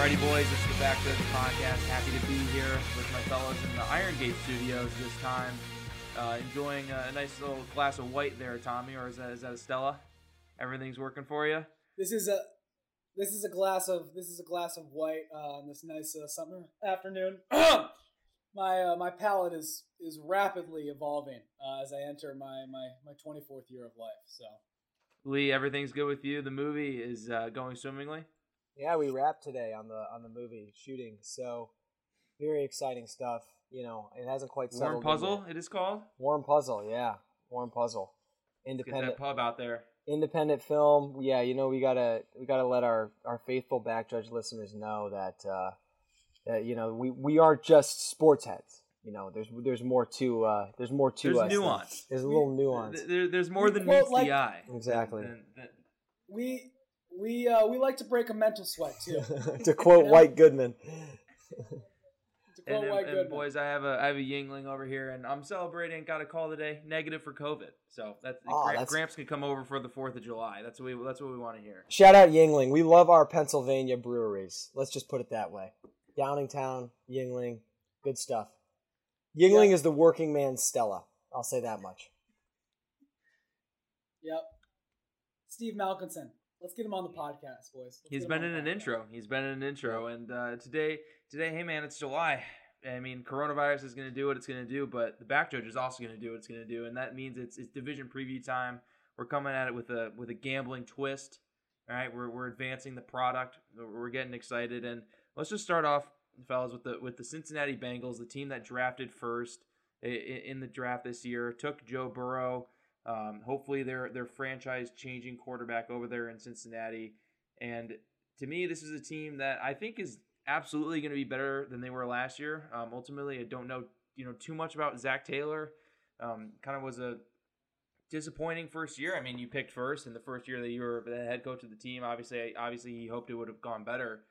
Alrighty, boys, this is the Back Roads Podcast. Happy to be here with my fellows in the Iron Gate studios this time. Uh, enjoying a, a nice little glass of white there, Tommy, or is that, is that a Stella? Everything's working for you? This is a this is a glass of this is a glass of white uh, on this nice uh, summer afternoon. my uh, my palate is is rapidly evolving uh, as I enter my my my 24th year of life. So, Lee, everything's good with you. The movie is uh, going swimmingly. Yeah, we wrapped today on the on the movie shooting, so very exciting stuff. You know, it hasn't quite Warm settled. in Puzzle, yet. it is called. Warm puzzle, yeah, warm puzzle. Get Independent that pub out there. independent film. Yeah, you know we gotta we gotta let our our faithful back judge listeners know that uh, that you know we we aren't just sports heads. You know, there's there's more to uh, there's more to There's us. than- nuance. There's a little nuance. Th- There, there's more We than quote meets like- the eye. Exactly. Than- than- we we uh, we like to break a mental sweat too. to quote know? White Goodman. And, and- and boys, I have a I have a Yuengling over here, and I'm celebrating. Got a call today, negative for COVID. So that's, Oh, Gra- that's- Gramps can come over for the Fourth of July. That's what we that's what we want to hear. Shout out Yuengling. We love our Pennsylvania breweries. Let's just put it that way. Downingtown, Yuengling, good stuff. Yuengling Yeah. is the working man's Stella. I'll say that much. Yep. Steve Malkinson. Let's get him on the podcast, boys. Let's He's been in an podcast. intro. He's been in an intro, and uh, today today, hey man, it's July. I mean, coronavirus is going to do what it's going to do, but the back judge is also going to do what it's going to do, and that means it's it's division preview time. We're coming at it with a with a gambling twist. All right, we're we're advancing the product. We're getting excited, and let's just start off, fellas, with the with the Cincinnati Bengals, the team that drafted first in the draft this year, took Joe Burrow. Um, hopefully, their franchise changing quarterback over there in Cincinnati, and to me, this is a team that I think is absolutely going to be better than they were last year. Um, ultimately, I don't know you know too much about Zac Taylor. Um, kind of was a disappointing first year. I mean, you picked first in the first year that you were the head coach of the team. Obviously, obviously, he hoped it would have gone better.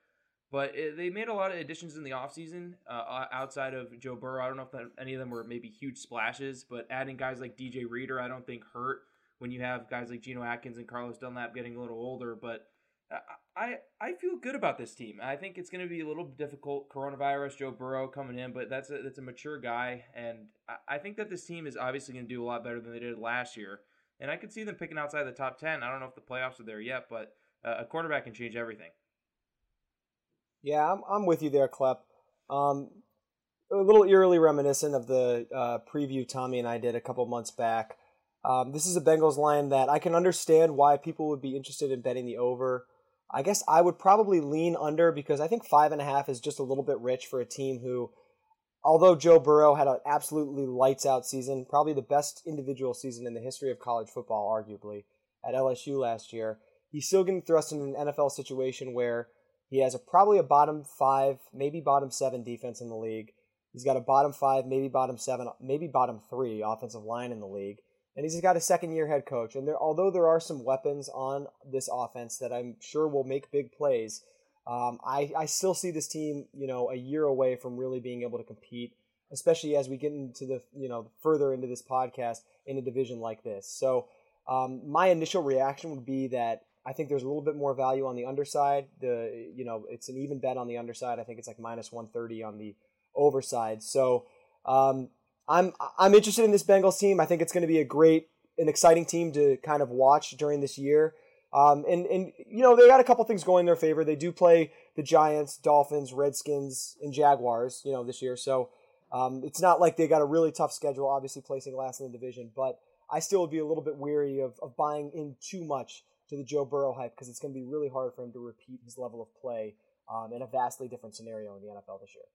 But it, they made a lot of additions in the offseason uh, outside of Joe Burrow. I don't know if that, any of them were maybe huge splashes, but adding guys like DJ Reader, I don't think hurt when you have guys like Geno Atkins and Carlos Dunlap getting a little older. But I I feel good about this team. I think it's going to be a little difficult. Coronavirus, Joe Burrow coming in, but that's a that's a mature guy, and I, I think that this team is obviously going to do a lot better than they did last year. And I could see them picking outside the top ten. I don't know if the playoffs are there yet, but uh, a quarterback can change everything. Yeah, I'm, I'm with you there, Klep. Um, a little eerily reminiscent of the uh, preview Tommy and I did a couple months back. Um, this is a Bengals line that I can understand why people would be interested in betting the over. I guess I would probably lean under because I think five and a half is just a little bit rich for a team who, although Joe Burrow had an absolutely lights out season, probably the best individual season in the history of college football, arguably, at LSU last year, he's still getting thrust in an NFL situation where he has a probably a bottom five, maybe bottom seven defense in the league. He's got a bottom five, maybe bottom seven, maybe bottom three offensive line in the league. And he's got a second year head coach. And there, although there are some weapons on this offense that I'm sure will make big plays, um, I, I still see this team, you know, a year away from really being able to compete, especially as we get into the, you know, further into this podcast in a division like this. So um, my initial reaction would be that I think there's a little bit more value on the underside. The you know it's an even bet on the underside. I think it's like minus 130 on the overside. So um, I'm I'm interested in this Bengals team. I think it's going to be a great, an exciting team to kind of watch during this year. Um, and and you know they got a couple things going in their favor. They do play the Giants, Dolphins, Redskins, and Jaguars. You know this year, so um, it's not like they got a really tough schedule. Obviously, placing last in the division, but I still would be a little bit weary of, of buying in too much to the Joe Burrow hype because it's going to be really hard for him to repeat his level of play um, in a vastly different scenario in the NFL this year.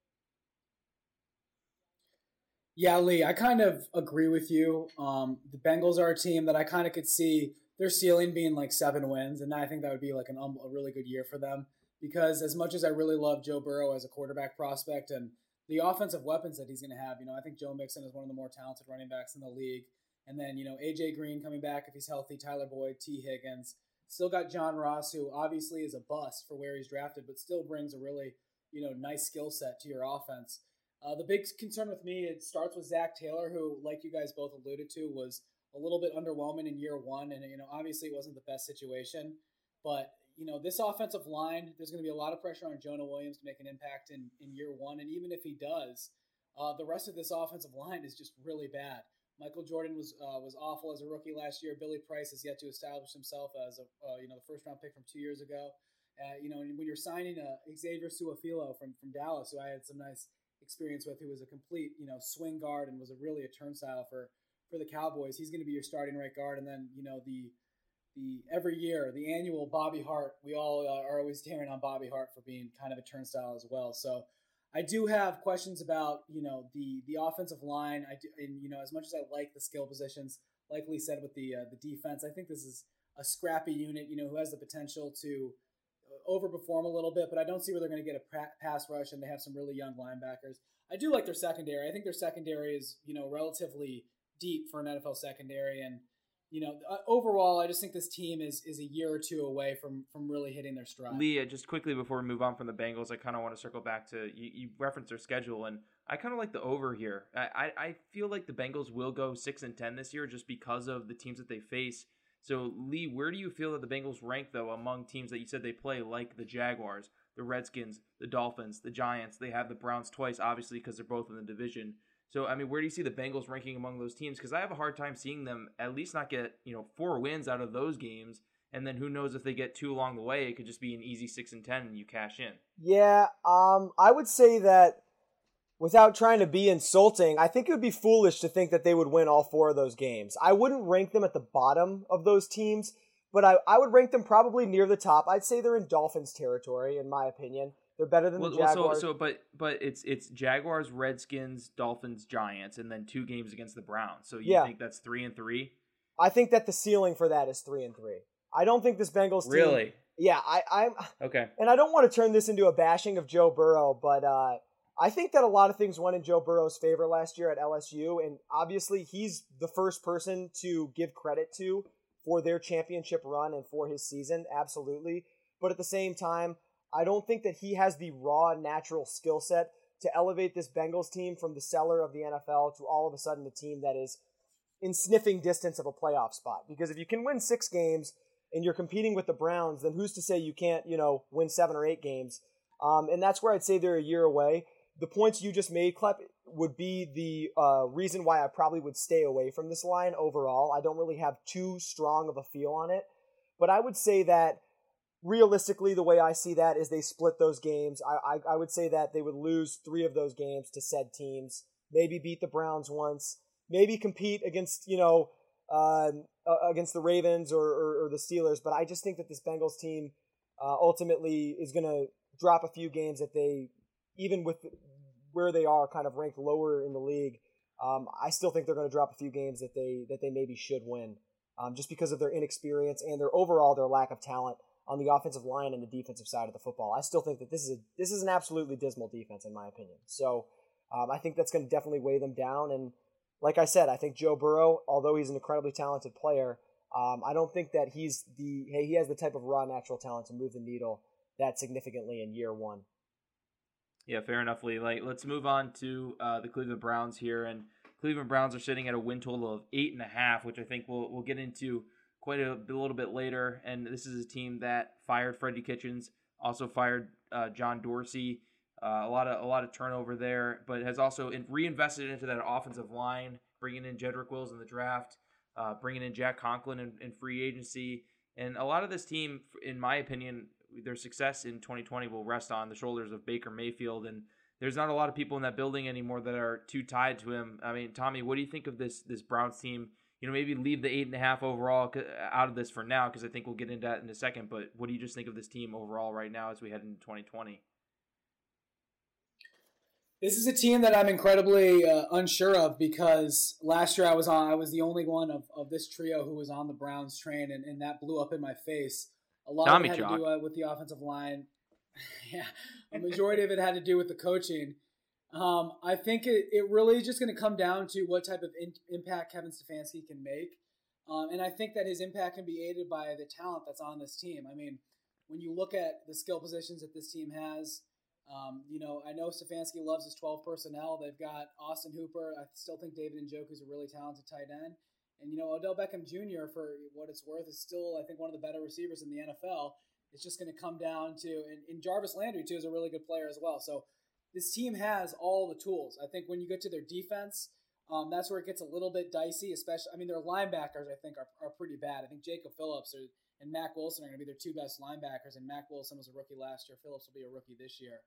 Yeah, Lee, I kind of agree with you. Um, the Bengals are a team that I kind of could see their ceiling being like seven wins, and I think that would be like an, um, a really good year for them. Because as much as I really love Joe Burrow as a quarterback prospect and the offensive weapons that he's going to have, you know, I think Joe Mixon is one of the more talented running backs in the league. And then you know AJ Green coming back if he's healthy, Tyler Boyd, Tee Higgins, still got John Ross, who obviously is a bust for where he's drafted, but still brings a really you know nice skill set to your offense. Uh, the big concern with me it starts with Zac Taylor, who, like you guys both alluded to, was a little bit underwhelming in year one, and you know obviously it wasn't the best situation, but you know, this offensive line, there's going to be a lot of pressure on Jonah Williams to make an impact in, in year one. And even if he does, uh, the rest of this offensive line is just really bad. Michael Jordan was uh, was awful as a rookie last year. Billy Price has yet to establish himself as a uh, you know the first round pick from two years ago. Uh, you know, when you're signing a uh, Xavier Su'a-Filo from from Dallas, who I had some nice experience with, who was a complete you know swing guard and was a really a turnstile for for the Cowboys, he's going to be your starting right guard. And then you know the the every year the annual Bobby Hart, we all uh, are always tearing on Bobby Hart for being kind of a turnstile as well. So I do have questions about you know the the offensive line. I do, and you know as much as I like the skill positions, like Lee said with the uh, the defense, I think this is a scrappy unit. You know who has the potential to uh, overperform a little bit, but I don't see where they're going to get a pass rush, and they have some really young linebackers. I do like their secondary. I think their secondary is you know relatively deep for an NFL secondary, and you know, uh, overall, I just think this team is is a year or two away from from really hitting their stride. Leah, just quickly before we move on from the Bengals, I kind of want to circle back to you, you referenced their schedule, and I kind of like the over here. I, I, I feel like the Bengals will go six and ten this year just because of the teams that they face. So, Lee, where do you feel that the Bengals rank though among teams that you said they play, like the Jaguars, the Redskins, the Dolphins, the Giants? They have the Browns twice, obviously, because they're both in the division. So, I mean, where do you see the Bengals ranking among those teams? Because I have a hard time seeing them at least not get, you know, four wins out of those games. And then who knows if they get two along the way, it could just be an easy six and ten and you cash in. Yeah, um, I would say that without trying to be insulting, I think it would be foolish to think that they would win all four of those games. I wouldn't rank them at the bottom of those teams, but I, I would rank them probably near the top. I'd say they're in Dolphins territory, in my opinion. They're better than well, the Jaguars. Well, so, so, but but it's it's Jaguars, Redskins, Dolphins, Giants, and then two games against the Browns. So you yeah. think that's three and three? I think that the ceiling for that is three and three. I don't think this Bengals team. Really? Yeah, I, I'm okay. And I don't want to turn this into a bashing of Joe Burrow, but uh, I think that a lot of things went in Joe Burrow's favor last year at LSU, and obviously he's the first person to give credit to for their championship run and for his season, absolutely. But at the same time, I don't think that he has the raw natural skill set to elevate this Bengals team from the cellar of the NFL to all of a sudden a team that is in sniffing distance of a playoff spot. Because if you can win six games and you're competing with the Browns, then who's to say you can't, you know, win seven or eight games? Um, and that's where I'd say they're a year away. The points you just made, Klep, would be the uh, reason why I probably would stay away from this line overall. I don't really have too strong of a feel on it. But I would say that realistically, the way I see that is they split those games. I, I, I would say that they would lose three of those games to said teams. Maybe beat the Browns once. Maybe compete against you know uh, against the Ravens or, or, or, the Steelers. But I just think that this Bengals team uh, ultimately is going to drop a few games that they even with where they are kind of ranked lower in the league. Um, I still think they're going to drop a few games that they that they maybe should win, um, just because of their inexperience and their overall their lack of talent on the offensive line and the defensive side of the football. I still think that this is a this is an absolutely dismal defense in my opinion. So um, I think that's going to definitely weigh them down. And like I said, I think Joe Burrow, although he's an incredibly talented player, um, I don't think that he's the hey he has the type of raw natural talent to move the needle that significantly in year one. Yeah, fair enough, Lee. Like, let's move on to uh, the Cleveland Browns here, and Cleveland Browns are sitting at a win total of eight and a half, which I think we'll we'll get into quite a, a, little bit later. And this is a team that fired Freddie Kitchens, also fired uh, John Dorsey. Uh, a lot of a lot of turnover there, but has also in, reinvested into that offensive line, bringing in Jedrick Wills in the draft, uh, bringing in Jack Conklin in, in, free agency, and a lot of this team, in my opinion, their success in 2020 will rest on the shoulders of Baker Mayfield. And there's not a lot of people in that building anymore that are too tied to him. I mean, Tommy, what do you think of this this Browns team? You know, maybe leave the eight and a half overall out of this for now because I think we'll get into that in a second. But what do you just think of this team overall right now as we head into 2020? This is a team that I'm incredibly uh, unsure of because last year I was on. I was the only one of, of this trio who was on the Browns train, and, and that blew up in my face. A lot Tommy of it had to do uh, with the offensive line. yeah, a majority of it had to do with the coaching. Um, I think it, it really is just going to come down to what type of in, impact Kevin Stefanski can make. Um, and I think that his impact can be aided by the talent that's on this team. I mean, when you look at the skill positions that this team has, um, you know, I know Stefanski loves his 12 personnel. They've got Austin Hooper. I still think David Njoku is a really talented tight end. And, you know, Odell Beckham Jr., for what it's worth, is still, I think, one of the better receivers in the NFL. it's just going to come down to and, and Jarvis Landry too is a really good player as well. So this team has all the tools. I think when you get to their defense, um, that's where it gets a little bit dicey. Especially, I mean, their linebackers I think are, are pretty bad. I think Jacob Phillips or, and Mack Wilson are going to be their two best linebackers. And Mack Wilson was a rookie last year. Phillips will be a rookie this year.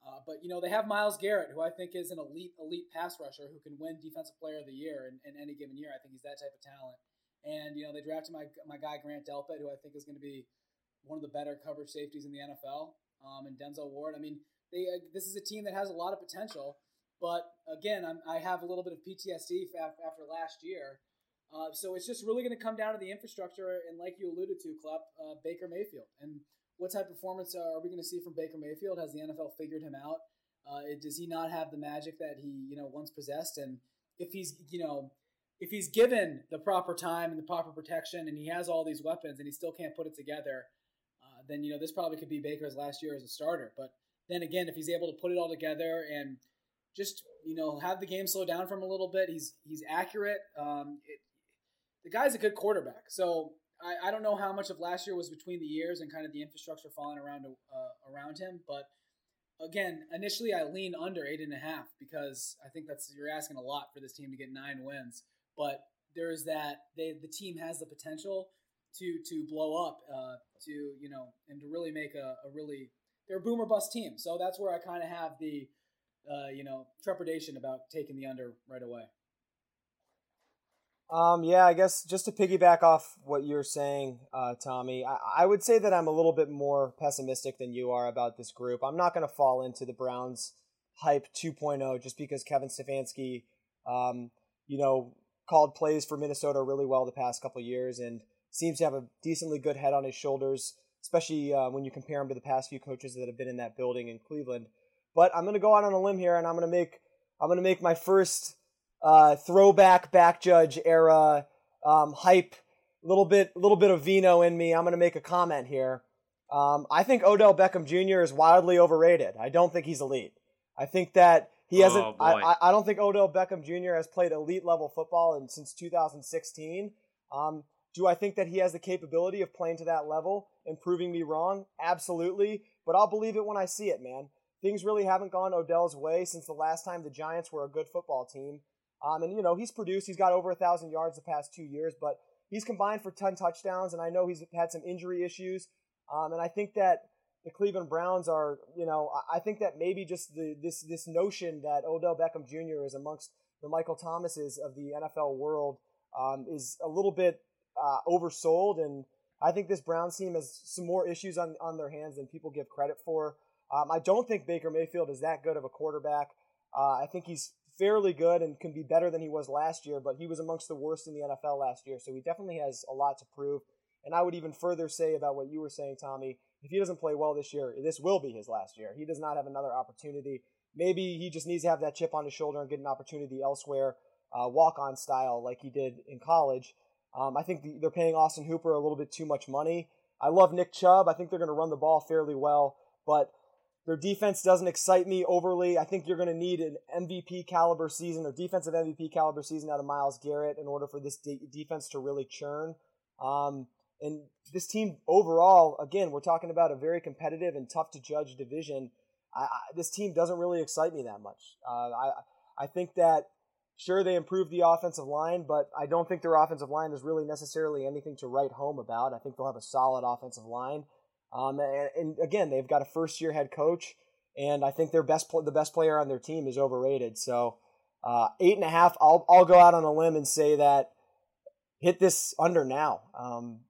Uh, but you know they have Myles Garrett, who I think is an elite elite pass rusher who can win Defensive Player of the Year in, in any given year. I think he's that type of talent. And you know they drafted my my guy Grant Delpit, who I think is going to be one of the better coverage safeties in the NFL. Um, and Denzel Ward. I mean, they uh, this is a team that has a lot of potential. But again, I'm, i have a little bit of PTSD after last year. Uh, so it's just really going to come down to the infrastructure, and like you alluded to, Klepp, uh, Baker Mayfield, and what type of performance are we going to see from Baker Mayfield? Has the NFL figured him out? Uh, does he not have the magic that he you know once possessed? And if he's you know if he's given the proper time and the proper protection, and he has all these weapons, and he still can't put it together, uh, then you know this probably could be Baker's last year as a starter. But then again, if he's able to put it all together and just you know have the game slow down for him a little bit, he's he's accurate. Um, it, the guy's a good quarterback, so I, I don't know how much of last year was between the years and kind of the infrastructure falling around uh, around him, but again, initially I lean under eight and a half because I think that's you're asking a lot for this team to get nine wins. But there is that they the team has the potential to to blow up, uh, to you know, and to really make a, a really they're boomer bust team. So that's where I kind of have the uh, you know trepidation about taking the under right away. Um, yeah, I guess just to piggyback off what you're saying, uh, Tommy, I, I, would say that I'm a little bit more pessimistic than you are about this group. I'm not going to fall into the Browns hype 2.0 just because Kevin Stefanski, um, you know, called plays for Minnesota really well the past couple years and seems to have a decently good head on his shoulders, especially uh, when you compare him to the past few coaches that have been in that building in Cleveland. But I'm going to go out on a limb here and I'm going to make I'm going to make my first uh, throwback back judge era um, hype, little bit, little bit of vino in me. I'm going to make a comment here. Um, I think Odell Beckham Jr. is wildly overrated. I don't think he's elite. I think that he hasn't. Oh, I, I, don't think Odell Beckham Jr. has played elite level football in, since 2016. Um, do I think that he has the capability of playing to that level and proving me wrong? Absolutely. But I'll believe it when I see it, man. Things really haven't gone Odell's way since the last time the Giants were a good football team. Um, and you know he's produced. He's got over a thousand yards the past two years, but he's combined for ten touchdowns. And I know he's had some injury issues. Um, and I think that the Cleveland Browns are, you know, I think that maybe just the this this notion that Odell Beckham Jr. is amongst the Michael Thomases of the NFL world um, is a little bit uh, oversold. And I think this Browns team has some more issues on on their hands than people give credit for. Um, I don't think Baker Mayfield is that good of a quarterback. Uh, I think he's fairly good and can be better than he was last year, but he was amongst the worst in the NFL last year, so he definitely has a lot to prove. And I would even further say about what you were saying, Tommy, if he doesn't play well this year, this will be his last year. He does not have another opportunity. Maybe he just needs to have that chip on his shoulder and get an opportunity elsewhere, uh, walk on style like he did in college. Um, I think the, they're paying Austin Hooper a little bit too much money. I love Nick Chubb. I think they're going to run the ball fairly well, but their defense doesn't excite me overly. I think you're going to need an MVP caliber season or defensive MVP caliber season out of Myles Garrett in order for this de- defense to really churn. Um, and this team overall, again, we're talking about a very competitive and tough to judge division. I, I, this team doesn't really excite me that much. Uh, I I think that sure they improved the offensive line, but I don't think their offensive line is really necessarily anything to write home about. I think they'll have a solid offensive line. Um, and, and, again, they've got a first year head coach, and I think their best the best player on their team is overrated. So uh, eight and a half, I'll I'll go out on a limb and say that hit this under now. Um,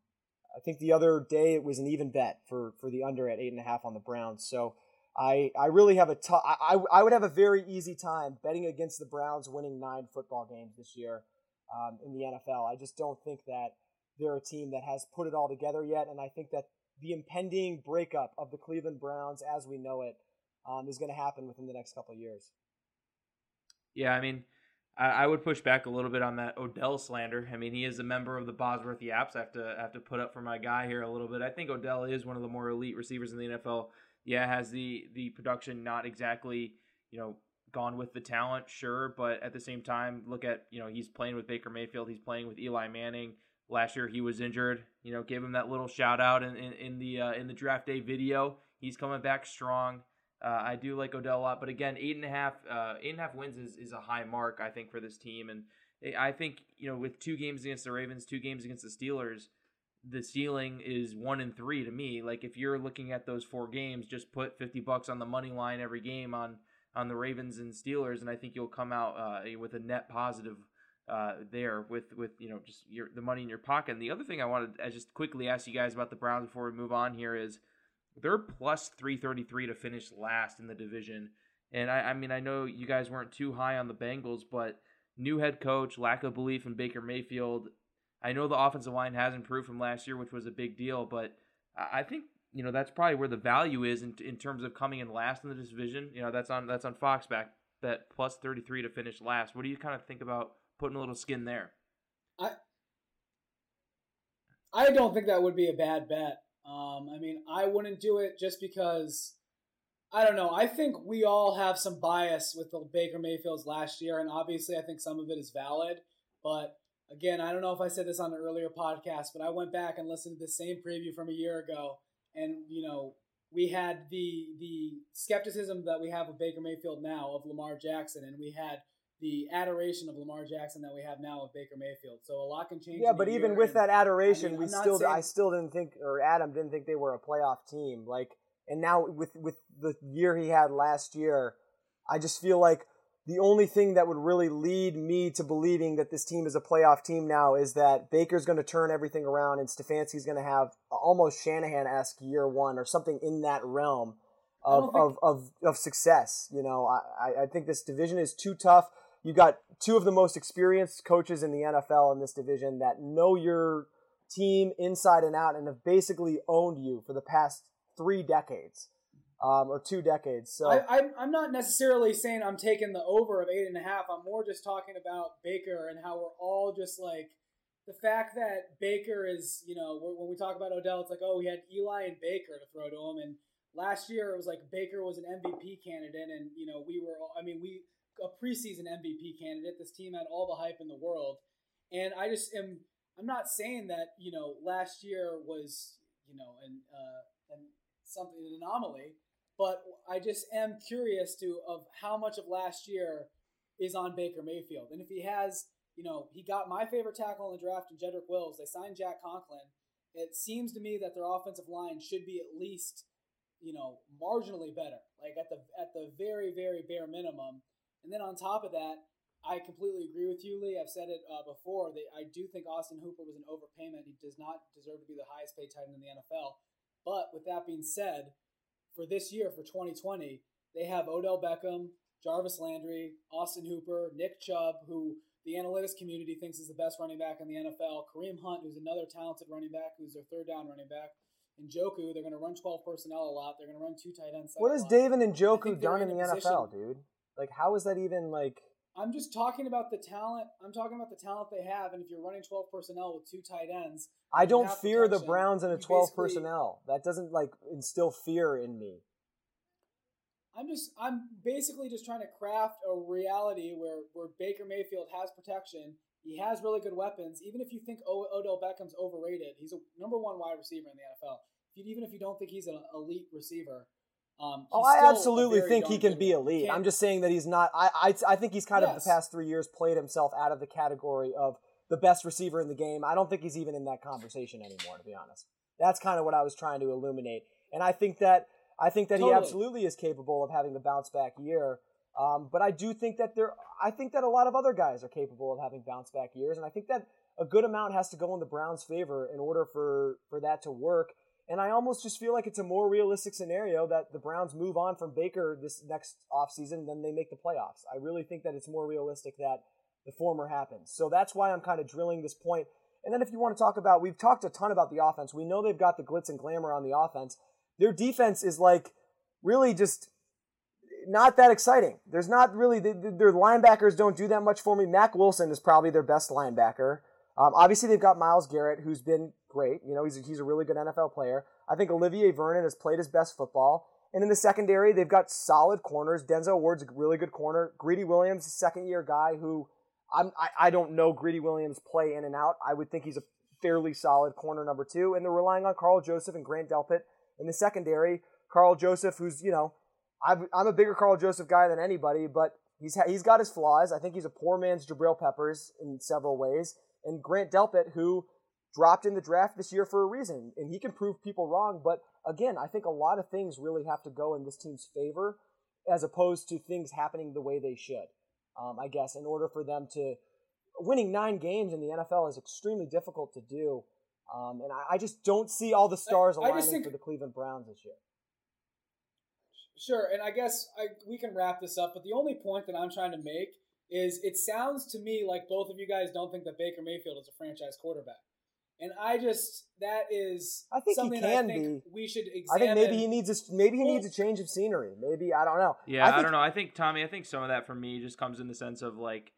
I think the other day it was an even bet for for the under at eight and a half on the Browns. So I I really have a t- I, I would have a very easy time betting against the Browns winning nine football games this year um, in the NFL. I just don't think that they're a team that has put it all together yet, and I think that the impending breakup of the Cleveland Browns as we know it um, is going to happen within the next couple of years. Yeah, I mean, I, I, would push back a little bit on that Odell slander. I mean, he is a member of the Bosworth Yaps. I have to I have to put up for my guy here a little bit. I think Odell is one of the more elite receivers in the NFL. Yeah, has the the production not exactly you know gone with the talent, sure, but at the same time, look at you know he's playing with Baker Mayfield, he's playing with Eli Manning Last year he was injured. You know, gave him that little shout out in in, in the uh, in the draft day video. He's coming back strong. Uh, I do like Odell a lot, but again, eight and a half, uh, eight and a half wins is, is a high mark, I think, for this team. And I think you know, with two games against the Ravens, two games against the Steelers, the ceiling is one and three to me. Like if you're looking at those four games, just put fifty bucks on the money line every game on on the Ravens and Steelers, and I think you'll come out uh, with a net positive uh, there with with you know just your the money in your pocket. And the other thing I wanted to just quickly ask you guys about the Browns before we move on here is they're plus 333 to finish last in the division. And I, I mean, I know you guys weren't too high on the Bengals, but new head coach, lack of belief in Baker Mayfield. I know the offensive line has improved from last year, which was a big deal, but I think you know that's probably where the value is in, in terms of coming in last in the division. You know that's on that's on FOX Bet that plus 33 to finish last. What do you kind of think about putting a little skin there? I I don't think that would be a bad bet. Um, I mean, I wouldn't do it just because I don't know. I think we all have some bias with the Baker Mayfields last year, and obviously, I think some of it is valid. But again, I don't know if I said this on an earlier podcast, but I went back and listened to the same preview from a year ago, and you know, we had the the skepticism that we have of Baker Mayfield now of Lamar Jackson, and we had the adoration of Lamar Jackson that we have now of Baker Mayfield. So a lot can change. Yeah, but even with that adoration, I mean, we still saying, I still didn't think or Adam didn't think they were a playoff team. Like and now with with the year he had last year, I just feel like the only thing that would really lead me to believing that this team is a playoff team now is that Baker's going to turn everything around and Stefanski's going to have almost Shanahan esque year one or something in that realm of, of, of, of success. You know, I, I think this division is too tough you got two of the most experienced coaches in the NFL in this division that know your team inside and out and have basically owned you for the past three decades um, or two decades. So I, am I'm not necessarily saying I'm taking the over of eight and a half. I'm more just talking about Baker and how we're all just like the fact that Baker is, you know, when we talk about Odell, it's like, oh, we had Eli and Baker to throw to him, and last year it was like Baker was an MVP candidate, and you know, we were, I mean, we a preseason MVP candidate. This team had all the hype in the world, and I just am. I'm not saying that you know last year was you know an uh, something an anomaly, but I just am curious to of how much of last year is on Baker Mayfield, and if he has, you know, he got my favorite tackle in the draft in Jedrick Wills. They signed Jack Conklin. It seems to me that their offensive line should be at least, you know, marginally better, like at the at the very very bare minimum. And then on top of that, I completely agree with you, Lee. I've said it uh, before that I do think Austin Hooper was an overpayment. He does not deserve to be the highest paid tight end in the NFL. But with that being said, for this year, for 2020, they have Odell Beckham, Jarvis Landry, Austin Hooper, Nick Chubb, who the analytics community thinks is the best running back in the NFL, Kareem Hunt, who's another talented running back, who's their third down running back, Njoku. They're going to run 12 personnel a lot. They're going to run two tight ends. What has David Njoku done in the NFL, dude? Like, how is that even like? I'm just talking about the talent. I'm talking about the talent they have, and if you're running 12 personnel with two tight ends, I don't fear the Browns in a 12 personnel. That doesn't like instill fear in me. I'm just I'm basically just trying to craft a reality where where Baker Mayfield has protection. He has really good weapons. Even if you think o- Odell Beckham's overrated, he's a number one wide receiver in the NFL. Even if you don't think he's an elite receiver, um, oh, I absolutely think he can be elite. I'm just saying that he's not. I I, I think he's kind yes. of the past three years played himself out of the category of the best receiver in the game. I don't think he's even in that conversation anymore, to be honest. That's kind of what I was trying to illuminate, and I think that I think that totally. he absolutely is capable of having the bounce back year. Um, but I do think that there, I think that a lot of other guys are capable of having bounce back years, and I think that a good amount has to go in the Browns' favor in order for for that to work. And I almost just feel like it's a more realistic scenario that the Browns move on from Baker this next offseason than they make the playoffs. I really think that it's more realistic that the former happens. So that's why I'm kind of drilling this point. And then if you want to talk about, we've talked a ton about the offense. We know they've got the glitz and glamour on the offense. Their defense is like really just not that exciting. There's not really, their linebackers don't do that much for me. Mack Wilson is probably their best linebacker. Um, obviously, they've got Myles Garrett, who's been great. You know, he's a, he's a really good NFL player. I think Olivier Vernon has played his best football. And in the secondary, they've got solid corners. Denzel Ward's a really good corner. Greedy Williams, second year guy who I'm, I, I don't know Greedy Williams play in and out. I would think he's a fairly solid corner number two, and they're relying on Karl Joseph and Grant Delpit in the secondary. Karl Joseph, who's you know, i am a bigger Karl Joseph guy than anybody, but he's ha- he's got his flaws. I think he's a poor man's Jabril Peppers in several ways, and Grant Delpit, who dropped in the draft this year for a reason, and he can prove people wrong. But again, I think a lot of things really have to go in this team's favor, as opposed to things happening the way they should. Um, I guess in order for them to winning nine games in the NFL is extremely difficult to do. Um, and I, I, just don't see all the stars I, aligning I think, for the Cleveland Browns this year. Sure, and I guess I, we can wrap this up. But the only point that I'm trying to make is it sounds to me like both of you guys don't think that Baker Mayfield is a franchise quarterback. And I just that is I think something he can I think be. we should examine. I think maybe he needs a maybe he needs a change of scenery. Maybe I don't know. Yeah, I, think, I, don't know. I think Tommy. I think some of that for me just comes in the sense of like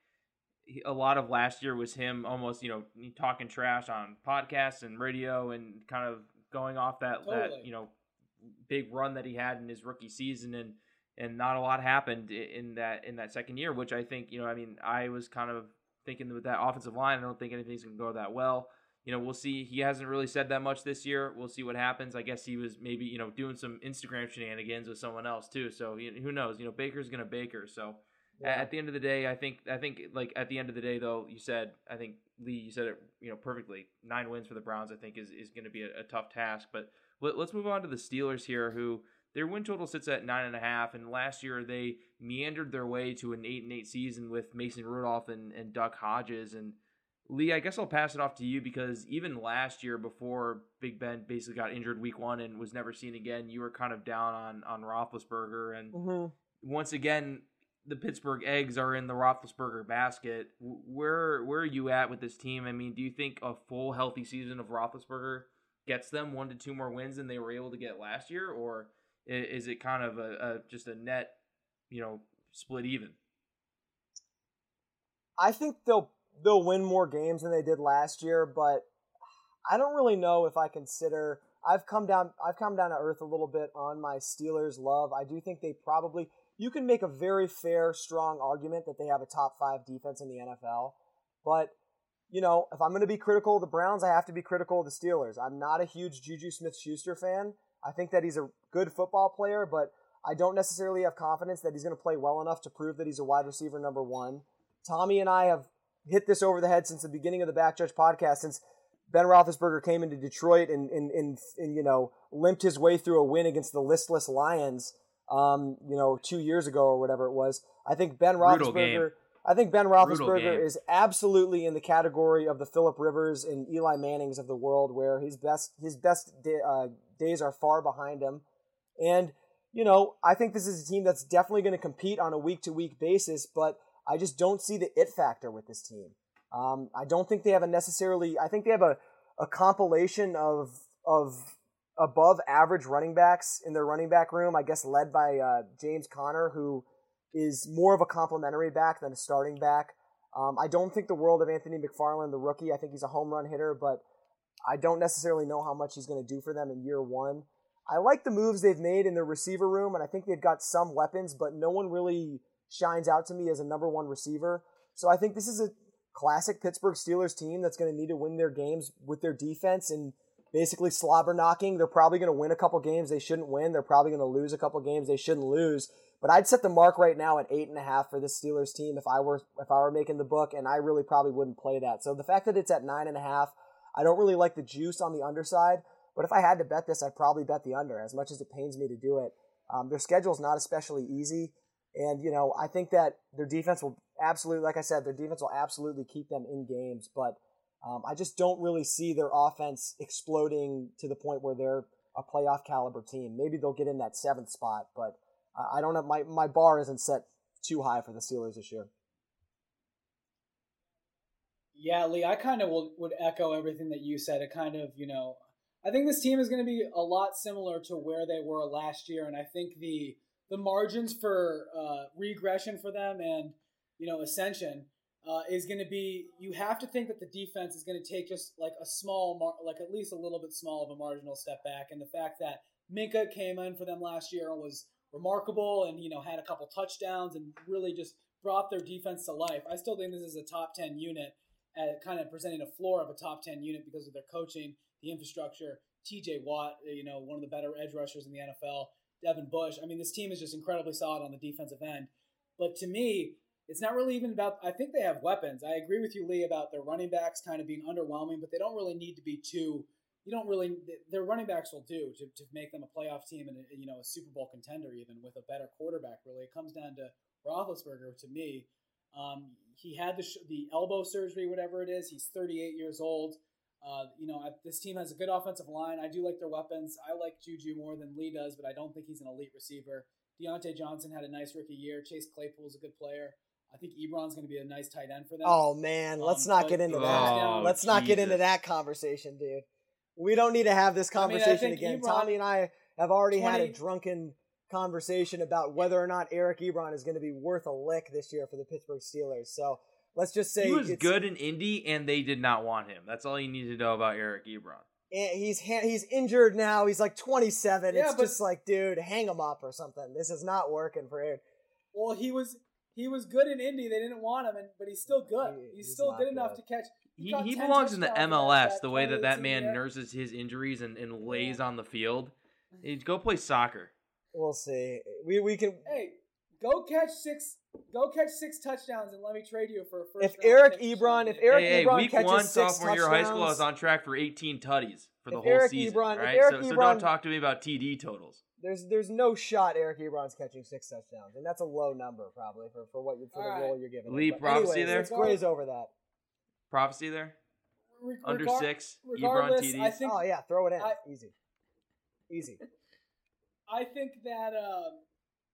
a lot of last year was him almost you know talking trash on podcasts and radio and kind of going off that totally. that you know big run that he had in his rookie season and and not a lot happened in that in that second year which I think you know I mean I was kind of thinking with that offensive line I don't think anything's going to go that well. You know we'll see. He hasn't really said that much this year. We'll see what happens. I guess he was maybe you know doing some Instagram shenanigans with someone else too. So who knows? You know Baker's going to Baker. So yeah. At the end of the day, I think I think like at the end of the day though, you said I think Lee, you said it you know perfectly. Nine wins for the Browns, I think, is is going to be a, a, tough task. But let, us move on to the Steelers here, who their win total sits at nine and a half, and last year they meandered their way to an eight and eight season with Mason Rudolph and, and Duck Hodges. And Lee, I guess I'll pass it off to you because even last year, before Big Ben basically got injured week one and was never seen again, you were kind of down on on Roethlisberger, and mm-hmm. once again the Pittsburgh eggs are in the Roethlisberger basket. Where where are you at with this team? I mean, do you think a full healthy season of Roethlisberger gets them one to two more wins than they were able to get last year, or is it kind of a, a just a net, you know, split even? I think they'll they'll win more games than they did last year, but I don't really know if I consider. I've come down. I've come down to earth a little bit on my Steelers love. I do think they probably you can make a very fair, strong argument that they have a top five defense in the NFL. But, you know, if I'm going to be critical of the Browns, I have to be critical of the Steelers. I'm not a huge Juju Smith Schuster fan. I think that he's a good football player, but I don't necessarily have confidence that he's going to play well enough to prove that he's a wide receiver number one. Tommy and I have hit this over the head since the beginning of the Backjudge podcast, since Ben Roethlisberger came into Detroit and, and, and, and, you know, limped his way through a win against the listless Lions um, you know, two years ago or whatever it was. I think Ben Roethlisberger. I think Ben Roethlisberger is absolutely in the category of the Philip Rivers and Eli Manning's of the world, where his best his best uh, days are far behind him. And you know, I think this is a team that's definitely going to compete on a week to week basis, but I just don't see the it factor with this team. Um, I don't think they have a necessarily. I think they have a, a compilation of of above average running backs in their running back room, I guess led by uh, James Conner, who is more of a complementary back than a starting back. Um, I don't think the world of Anthony McFarland, the rookie. I think he's a home run hitter, but I don't necessarily know how much he's going to do for them in year one. I like the moves they've made in the receiver room, and I think they've got some weapons, but no one really shines out to me as a number one receiver. So I think this is a classic Pittsburgh Steelers team that's going to need to win their games with their defense and basically slobber knocking. They're probably going to win a couple games they shouldn't win. They're probably going to lose a couple games they shouldn't lose. But I'd set the mark right now at eight and a half for this Steelers team if I were if I were making the book, and I really probably wouldn't play that. So the fact that it's at nine and a half, I don't really like the juice on the underside. But if I had to bet this, I'd probably bet the under. As much as it pains me to do it, um, their schedule is not especially easy, and you know I think that their defense will absolutely, like I said, their defense will absolutely keep them in games, but um, I just don't really see their offense exploding to the point where they're a playoff caliber team. Maybe they'll get in that seventh spot, but I don't know. My, my bar isn't set too high for the Steelers this year. Yeah, Lee, I kind of would echo everything that you said. It kind of, you know, I think this team is going to be a lot similar to where they were last year, and I think the the margins for uh, regression for them and you know ascension uh, is going to be you have to think that the defense is going to take just like a small mar- like at least a little bit small of a marginal step back and the fact that Minkah came in for them last year and was remarkable and you know had a couple touchdowns and really just brought their defense to life. I still think this is a top 10 unit at kind of presenting a floor of a top 10 unit because of their coaching, the infrastructure. TJ Watt, uh, you know, one of the better edge rushers in the NFL. Devin Bush. I mean, this team is just incredibly solid on the defensive end. But to me, it's not really even about. I think they have weapons. I agree with you, Lee, about their running backs kind of being underwhelming, but they don't really need to be too. You don't really. Their running backs will do to, to make them a playoff team and a, you know a Super Bowl contender, even with a better quarterback. Really, it comes down to Roethlisberger to me. Um, he had the, the elbow surgery, whatever it is. He's 38 years old. Uh, you know, I, this team has a good offensive line. I do like their weapons. I like Juju more than Lee does, but I don't think he's an elite receiver. Diontae Johnson had a nice rookie year. Chase Claypool's a good player. I think Ebron's going to be a nice tight end for them. Oh man, let's um, not get into that. Oh, let's not Jesus. get into that conversation, dude. We don't need to have this conversation I mean, again. Ebron, Tommy and I have already 20, had a drunken conversation about whether or not Eric Ebron is going to be worth a lick this year for the Pittsburgh Steelers. So let's just say he was good in Indy, and they did not want him. That's all you need to know about Eric Ebron. He's he's injured now. He's like 27. Yeah, it's but, just like, dude, hang him up or something. This is not working for Eric. Well, he was he was good in Indy. They didn't want him, and, but he's still good. He, he's, he's, still good, good, enough to catch. He, he belongs in the MLS. The way that that man nurses his injuries and, and lays yeah. on the field. He'd go play soccer. We'll see. We we can. Hey, go catch six. Go catch six touchdowns and let me trade you for a first. If Eric Ebron, if Eric hey, Ebron hey, week catches one, six sophomore year touchdowns, high school, I was on track for 18 tutties for the if whole Eric season. Ebron, right, Eric so, Ebron, so don't talk to me about TD totals. There's there's no shot Eric Ebron's catching six touchdowns, and that's a low number probably for, for what you for All the right. role you're giving. Lee, him. Prophecy anyways, there? Let's graze over that. Prophecy there. Re- Under regar- six, Ebron TD. TDs. I think Oh yeah, throw it in, I- easy, easy. I think that um,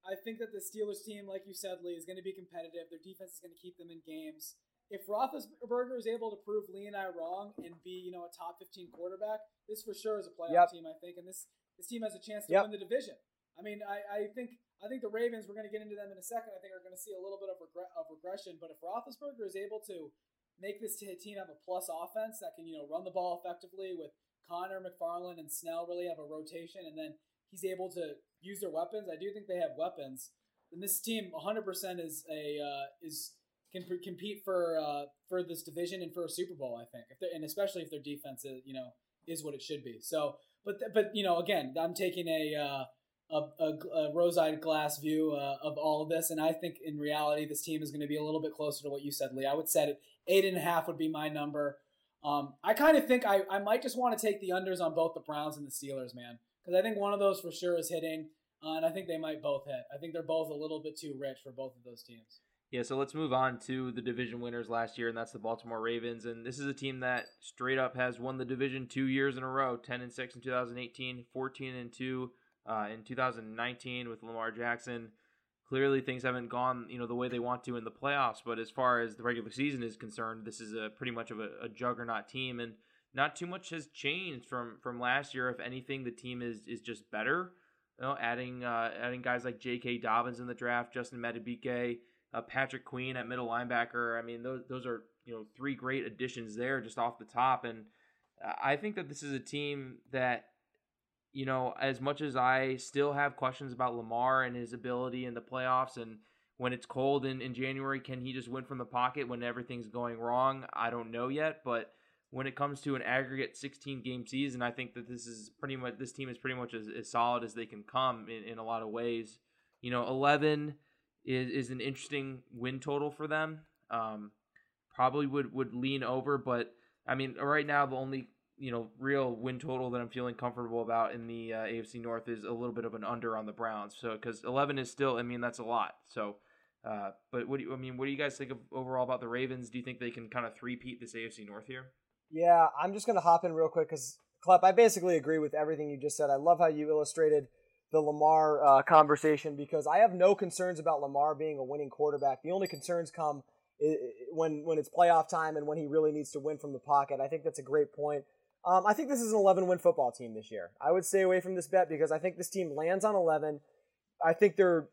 I think that the Steelers team, like you said, Lee, is going to be competitive. Their defense is going to keep them in games. If Roethlisberger is able to prove Lee and I wrong and be, you know, a top 15 quarterback, this for sure is a playoff Yep. team. I think, and this this team has a chance to Yep. win the division. I mean, I, I think I think the Ravens. We're going to get into them in a second. I think are going to see a little bit of, regre- of regression. But if Roethlisberger is able to make this team have a plus offense that can, you know, run the ball effectively with Conner McFarland and Snell really have a rotation, and then he's able to use their weapons. I do think they have weapons. And this team 100% is a uh, is can compete for uh, for this division and for a Super Bowl. I think, if and especially if their defense is you know is what it should be. So, but th- but you know, again, I'm taking a uh, a, a, a rose-eyed glass view uh, of all of this, and I think in reality, this team is going to be a little bit closer to what you said, Lee. I would set it eight and a half would be my number. Um, I kind of think I, I might just want to take the unders on both the Browns and the Steelers, man, because I think one of those for sure is hitting, uh, and I think they might both hit. I think they're both a little bit too rich for both of those teams. Yeah, so let's move on to the division winners last year, and that's the Baltimore Ravens. And this is a team that straight up has won the division two years in a row: ten and six in 2018, 14 and two uh, in 2019 with Lamar Jackson. Clearly, things haven't gone you know the way they want to in the playoffs. But as far as the regular season is concerned, this is a pretty much of a, a juggernaut team, and not too much has changed from from last year. If anything, the team is is just better. You know, adding uh, adding guys like J.K. Dobbins in the draft, Justin Madubuike, uh, Patrick Queen at middle linebacker. I mean, those those are you know three great additions there just off the top, and uh, I think that this is a team that you know as much as I still have questions about Lamar and his ability in the playoffs and when it's cold in, in January, can he just win from the pocket when everything's going wrong? I don't know yet, but when it comes to an aggregate 16 game season, I think that this is pretty much this team is pretty much as, as solid as they can come in, in a lot of ways. You know, 11 is, is an interesting win total for them. Um, probably would, would lean over, but I mean, right now, the only you know real win total that I'm feeling comfortable about in the uh, AFC North is a little bit of an under on the Browns. So because 11 is still, I mean, that's a lot. So. Uh, but what do you, I mean? What do you guys think of overall about the Ravens? Do you think they can kind of three-peat this AFC North here? Yeah, I'm just gonna hop in real quick because Klepp, I basically agree with everything you just said. I love how you illustrated the Lamar uh, conversation because I have no concerns about Lamar being a winning quarterback. The only concerns come when when it's playoff time and when he really needs to win from the pocket. I think that's a great point. Um, I think this is an 11 win football team this year. I would stay away from this bet because I think this team lands on 11. I think they're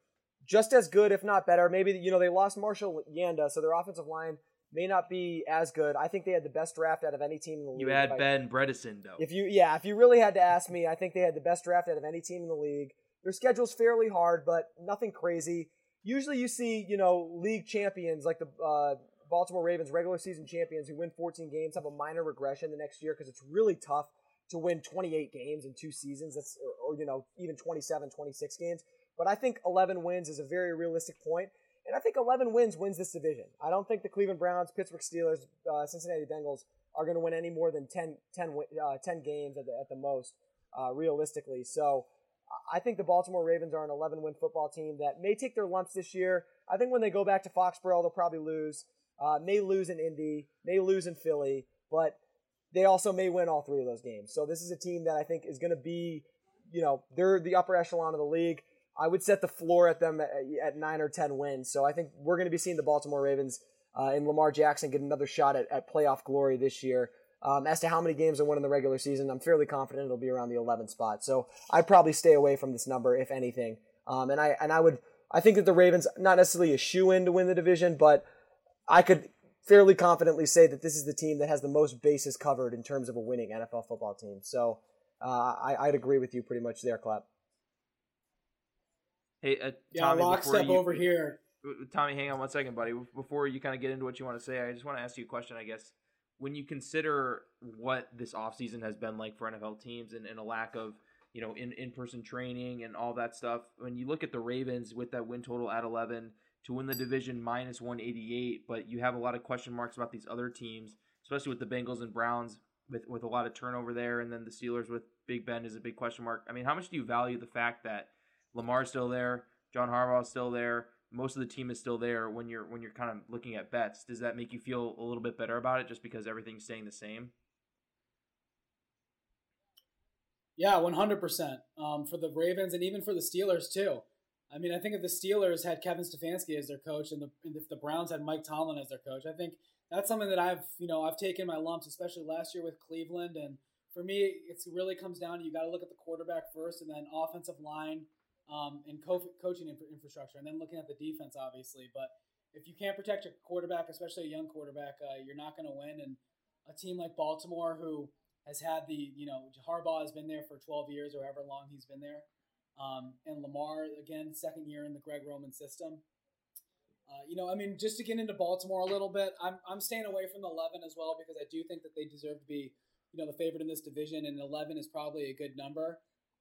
just as good, if not better. Maybe you know they lost Marshall Yanda, so their offensive line may not be as good. I think they had the best draft out of any team in the league. You had Ben Bredeson though. if you yeah, if you really had to ask me, I think they had the best draft out of any team in the league. Their schedule's fairly hard, but nothing crazy. Usually, you see you know league champions like the uh, Baltimore Ravens, regular season champions who win 14 games, have a minor regression the next year because it's really tough to win 28 games in two seasons. That's or, or, you know even 27, 26 games. But I think 11 wins is a very realistic point, and I think 11 wins wins this division. I don't think the Cleveland Browns, Pittsburgh Steelers, uh, Cincinnati Bengals are going to win any more than 10, 10, uh, 10 games at the, at the most, uh, realistically. So I think the Baltimore Ravens are an 11 win football team that may take their lumps this year. I think when they go back to Foxborough, they'll probably lose. Uh, may lose in Indy, may lose in Philly, but they also may win all three of those games. So this is a team that I think is going to be, you know, they're the upper echelon of the league. I would set the floor at them at, at nine or ten wins. So I think we're going to be seeing the Baltimore Ravens uh, and Lamar Jackson get another shot at, at playoff glory this year. Um, as to how many games they win in the regular season, I'm fairly confident it'll be around the 11th spot. So I'd probably stay away from this number if anything. Um, and I and I would I think that the Ravens not necessarily a shoe in to win the division, but I could fairly confidently say that this is the team that has the most bases covered in terms of a winning NFL football team. So uh, I, would agree with you pretty much there, Clap. Hey, uh, yeah, Tommy, lockstep over here. Tommy, hang on one second, buddy. Before you kind of get into what you want to say, I just want to ask you a question, I guess. When you consider what this offseason has been like for NFL teams and, and a lack of, you know, in, in-person training and all that stuff, when you look at the Ravens with that win total at 11 – to win the division minus 188, but you have a lot of question marks about these other teams, especially with the Bengals and Browns with, with a lot of turnover there, and then the Steelers with Big Ben is a big question mark. I mean, how much do you value the fact that Lamar's still there, John Harbaugh's still there, most of the team is still there when you're when you're kind of looking at bets? Does that make you feel a little bit better about it just because everything's staying the same? Yeah, one hundred percent um, for the Ravens and even for the Steelers too. I mean, I think if the Steelers had Kevin Stefanski as their coach, and, the, and if the Browns had Mike Tomlin as their coach, I think that's something that I've you know I've taken my lumps, especially last year with Cleveland. And for me, it really comes down to you got to look at the quarterback first, and then offensive line um, and co- coaching infra- infrastructure, and then looking at the defense, obviously. But if you can't protect your quarterback, especially a young quarterback, uh, you're not going to win. And a team like Baltimore, who has had the you know Harbaugh has been there for 12 years or however long he's been there. Um, and Lamar, again, second year in the Greg Roman system. Uh, you know, I mean, just to get into Baltimore a little bit, I'm, I'm staying away from the 11 as well because I do think that they deserve to be, you know, the favorite in this division, and 11 is probably a good number.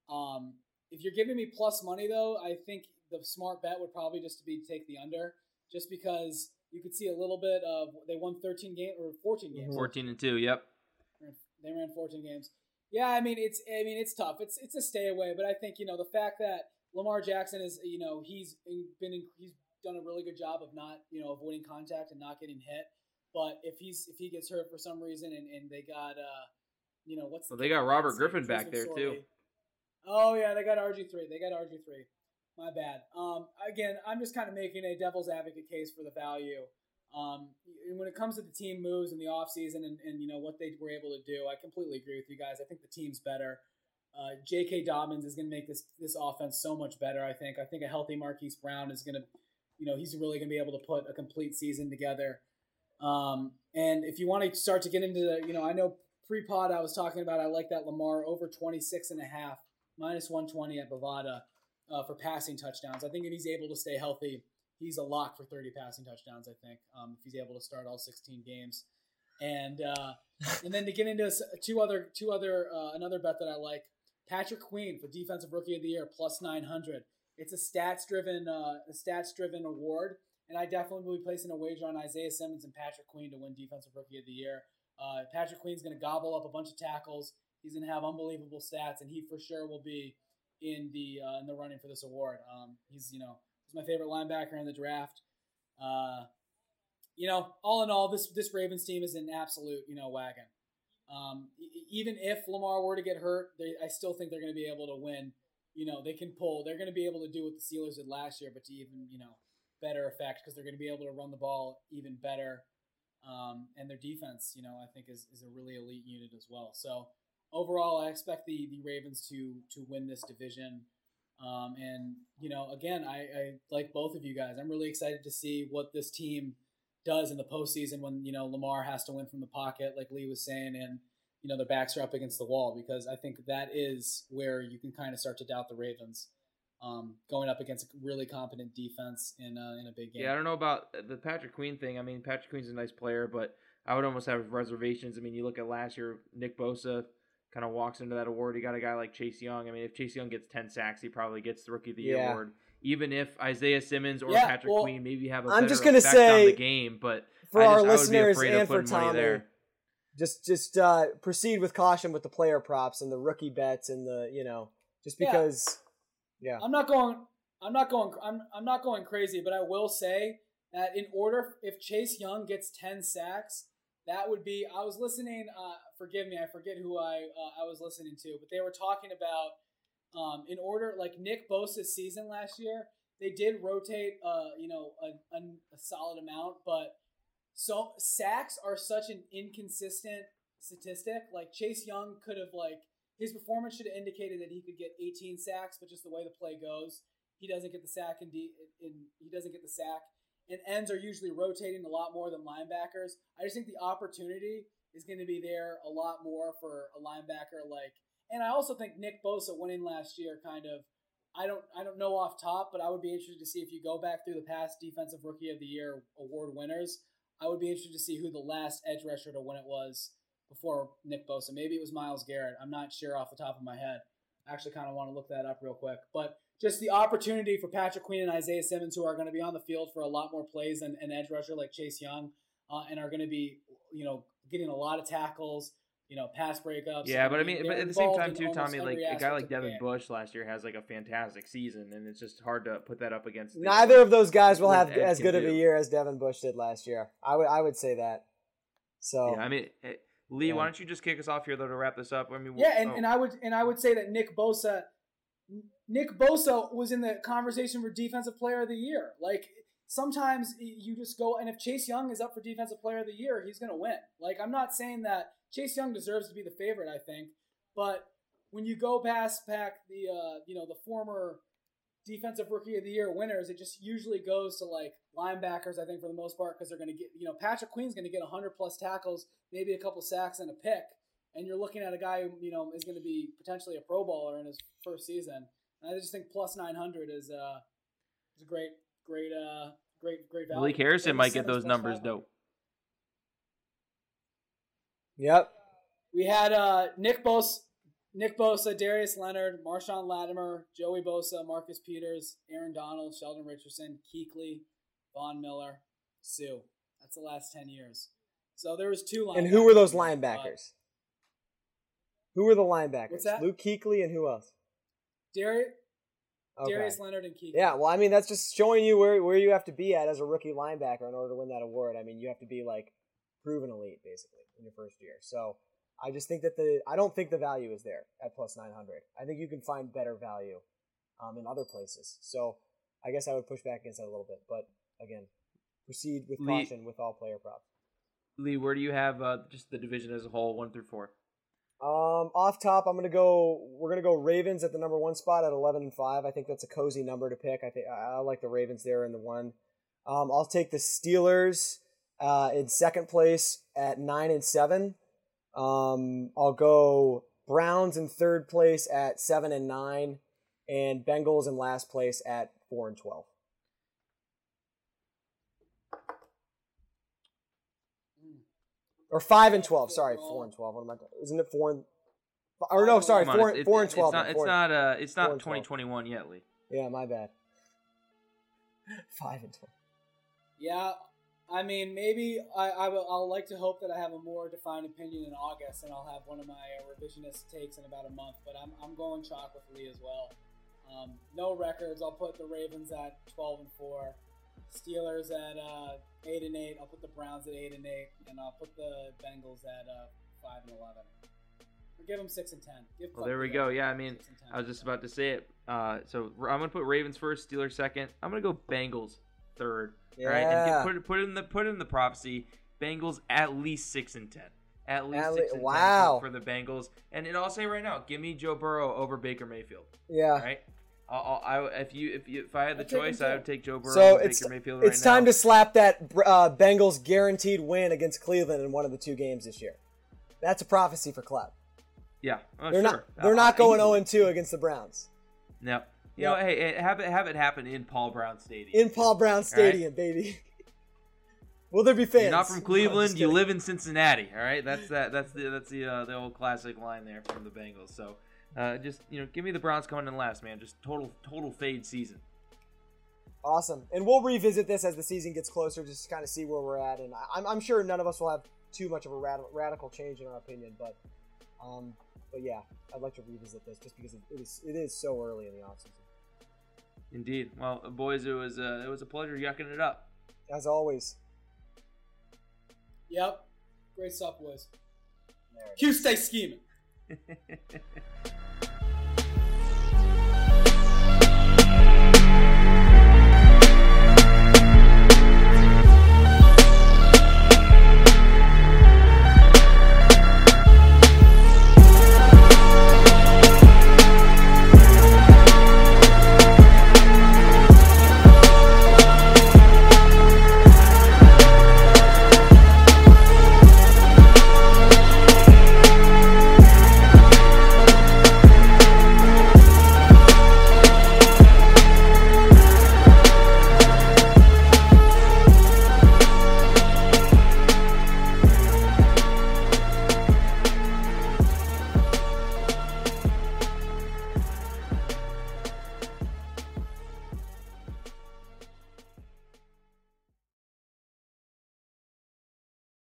Um, if you're giving me plus money, though, I think the smart bet would probably just be take the under, just because you could see a little bit of they won 13 games or 14 games. 14 and two, yep. They ran 14 games. Yeah, I mean it's I mean it's tough. It's it's a stay away, but I think you know the fact that Lamar Jackson is you know he's been he's done a really good job of not you know avoiding contact and not getting hit. But if he's if he gets hurt for some reason and, and they got uh you know what's well, they got Robert Griffin back there too. Oh yeah, they got RG three. They got RG three. My bad. Um, again, I'm just kind of making a devil's advocate case for the value. Um, when it comes to the team moves in the offseason and, and, you know, what they were able to do, I completely agree with you guys. I think the team's better. Uh, J.K. Dobbins is going to make this this offense so much better. I think. I think a healthy Marquise Brown is going to, you know, he's really going to be able to put a complete season together. Um, and if you want to start to get into the, you know, I know pre-pod I was talking about. I like that Lamar over 26 and a half, minus 120 at Bovada uh, for passing touchdowns. I think if he's able to stay healthy, he's a lock for 30 passing touchdowns. I think um, if he's able to start all 16 games, and uh, and then to get into two other two other uh, another bet that I like, Patrick Queen for defensive rookie of the year plus 900. It's a stats driven uh, a stats driven award, and I definitely will be placing a wager on Isaiah Simmons and Patrick Queen to win defensive rookie of the year. Uh, Patrick Queen's going to gobble up a bunch of tackles. He's going to have unbelievable stats, and he for sure will be in the uh, in the running for this award. Um, he's you know he's my favorite linebacker in the draft. Uh, you know, all in all, this this Ravens team is an absolute you know wagon. Um, even if Lamar were to get hurt, they, I still think they're going to be able to win. You know, they can pull. They're going to be able to do what the Steelers did last year, but to even you know better effect because they're going to be able to run the ball even better. Um, and their defense, you know, I think is, is a really elite unit as well. So overall, I expect the the Ravens to to win this division. Um, and you know, again, I, I like both of you guys. I'm really excited to see what this team does in the postseason when you know Lamar has to win from the pocket, like Lee was saying, and you know their backs are up against the wall because I think that is where you can kind of start to doubt the Ravens. um, going up against a really competent defense in uh, in a big game. Yeah, I don't know about the Patrick Queen thing. I mean, Patrick Queen's a nice player, but I would almost have reservations. I mean, you look at last year, Nick Bosa kind of walks into that award. You got a guy like Chase Young. I mean, if Chase Young gets 10 sacks, he probably gets the Rookie of the Year Yeah. award. Even if Isaiah Simmons or Yeah, Patrick well, Queen maybe have a I'm just gonna effect on say, the game, but For I our just, I would be listeners of and for putting money Tommy, there. just just uh, proceed with caution with the player props and the rookie bets and the you know just Yeah. because yeah I'm not going. I'm not going. I'm I'm not going crazy, but I will say that in order, if Chase Young gets ten sacks, that would be. I was listening. Uh, forgive me, I forget who I uh, I was listening to, but they were talking about um, in order like Nick Bosa's season last year. They did rotate, uh, you know, a, a, solid amount, but so sacks are such an inconsistent statistic. Like Chase Young could have like his performance should have indicated that he could get 18 sacks, but just the way the play goes, he doesn't get the sack and in, in, he doesn't get the sack. And ends are usually rotating a lot more than linebackers. I just think the opportunity is going to be there a lot more for a linebacker like. And I also think Nick Bosa winning last year kind of. I don't I don't know off top, but I would be interested to see if you go back through the past defensive rookie of the year award winners. I would be interested to see who the last edge rusher to win it was before Nick Bosa. Maybe it was Myles Garrett. I'm not sure off the top of my head. I actually kind of want to look that up real quick. But just the opportunity for Patrick Queen and Isaiah Simmons, who are going to be on the field for a lot more plays than an edge rusher like Chase Young, uh, and are going to be, you know, getting a lot of tackles, you know, pass breakups. Yeah, but I mean, but at the same time too, Tommy, like a guy like Devin. Bush last year has like a fantastic season, and it's just hard to put that up against. the- neither of those guys will have as good of a year as Devin Bush did last year. I would I would say that. So Yeah, I mean, eh, Lee, Yeah. why don't you just kick us off here though to wrap this up? I mean, Yeah, and, oh, and I would and I would say that Nick Bosa, Nick Bosa was in the conversation for Defensive Player of the Year. Like sometimes you just go, and if Chase Young is up for Defensive Player of the Year, he's going to win. Like I'm not saying that Chase Young deserves to be the favorite. I think, but when you go past back the uh, you know the former Defensive Rookie of the Year winners, it just usually goes to like linebackers. I think for the most part because they're going to get you know Patrick Queen's going to get 100 plus tackles, maybe a couple sacks and a pick and you're looking at a guy who you know is going to be potentially a Pro Bowler in his first season. And I just think plus nine hundred is uh is a great, great, uh, great, great value. Malik Harrison might get those numbers dope. Yep. We had uh Nick Bosa, Nick Bosa, Darius Leonard, Marshon Lattimore, Joey Bosa, Marcus Peters, Aaron Donald, Sheldon Richardson, Kuechly, Von Miller, Suh. That's the last ten years. So there was two. And who were those linebackers, but? Who were the linebackers? What's that? Luke Kuechly and who else? Darius, Okay. Darius Leonard, and Kuechly. Yeah, well, I mean, that's just showing you where, where you have to be at as a rookie linebacker in order to win that award. I mean, you have to be like proven elite basically in your first year. So I just think that the I don't think the value is there at plus nine hundred. I think you can find better value um, in other places. So I guess I would push back against that a little bit. But again, proceed with Lee- caution with all player props. Lee, where do you have uh, just the division as a whole, one through four? Um, off top, I'm gonna go. We're gonna go Ravens at the number one spot at 11 and five. I think that's a cozy number to pick. I think I, like the Ravens there in the one. Um, I'll take the Steelers uh, in second place at nine and seven. Um, I'll go Browns in third place at seven and nine, and Bengals in last place at four and twelve. Or five and twelve. Sorry, four and twelve. What am I? Isn't it four and? Or no, sorry, Come on, four, it's- four and it's- twelve. It's not. It's Four- not. Uh, it's four not and 12. 2021 yet, Lee. Yeah, my bad. Five and twelve. Yeah, I mean, maybe I, I will. I'll like to hope that I have a more defined opinion in August, and I'll have one of my uh, revisionist takes in about a month. But I'm, I'm going chalk with Lee as well. Um, no records. I'll put the Ravens at 12 and four, Steelers at uh, eight and eight. I'll put the Browns at eight and eight, and I'll put the Bengals at uh, five and eleven. Or give them six and ten. Give Well, there we go. Yeah, I mean, six and 10. I was just about to say it. Uh, so I'm gonna put Ravens first, Steelers second. I'm gonna go Bengals third. All right, and get, put it put in the put it in the prophecy. Bengals at least six and ten. At least At six le- and wow. 10 for, for the Bengals. And, and I'll say right now, give me Joe Burrow over Baker Mayfield. Yeah. All right. I'll, I'll, I, if you if you if I had the I'll take him choice, I would take Joe Burrow So over it's Baker Mayfield it's right time now. to slap that uh, Bengals guaranteed win against Cleveland in one of the two games this year. That's a prophecy for Cleb. Yeah, oh, They're sure. not they're Uh, not going easily. 0 2 against the Browns. No, You yep. know, hey, have it have it happen in Paul Brown Stadium. In Paul Brown Stadium, right? baby. Will there be fans? You're not from Cleveland. No, you live in Cincinnati. All right, that's that. That's the that's the uh, the old classic line there from the Bengals. So, uh, just you know, give me the Browns coming in last, man. Just total total fade season. Awesome, and we'll revisit this as the season gets closer, just to kind of see where we're at. And I'm, I'm sure none of us will have too much of a rad- radical change in our opinion, but um, but yeah, I'd like to revisit this just because it is it is so early in the offseason. Indeed. Well, boys, it was uh, it was a pleasure yucking it up. As always. Yep. Great stuff, boys. Q stay scheming.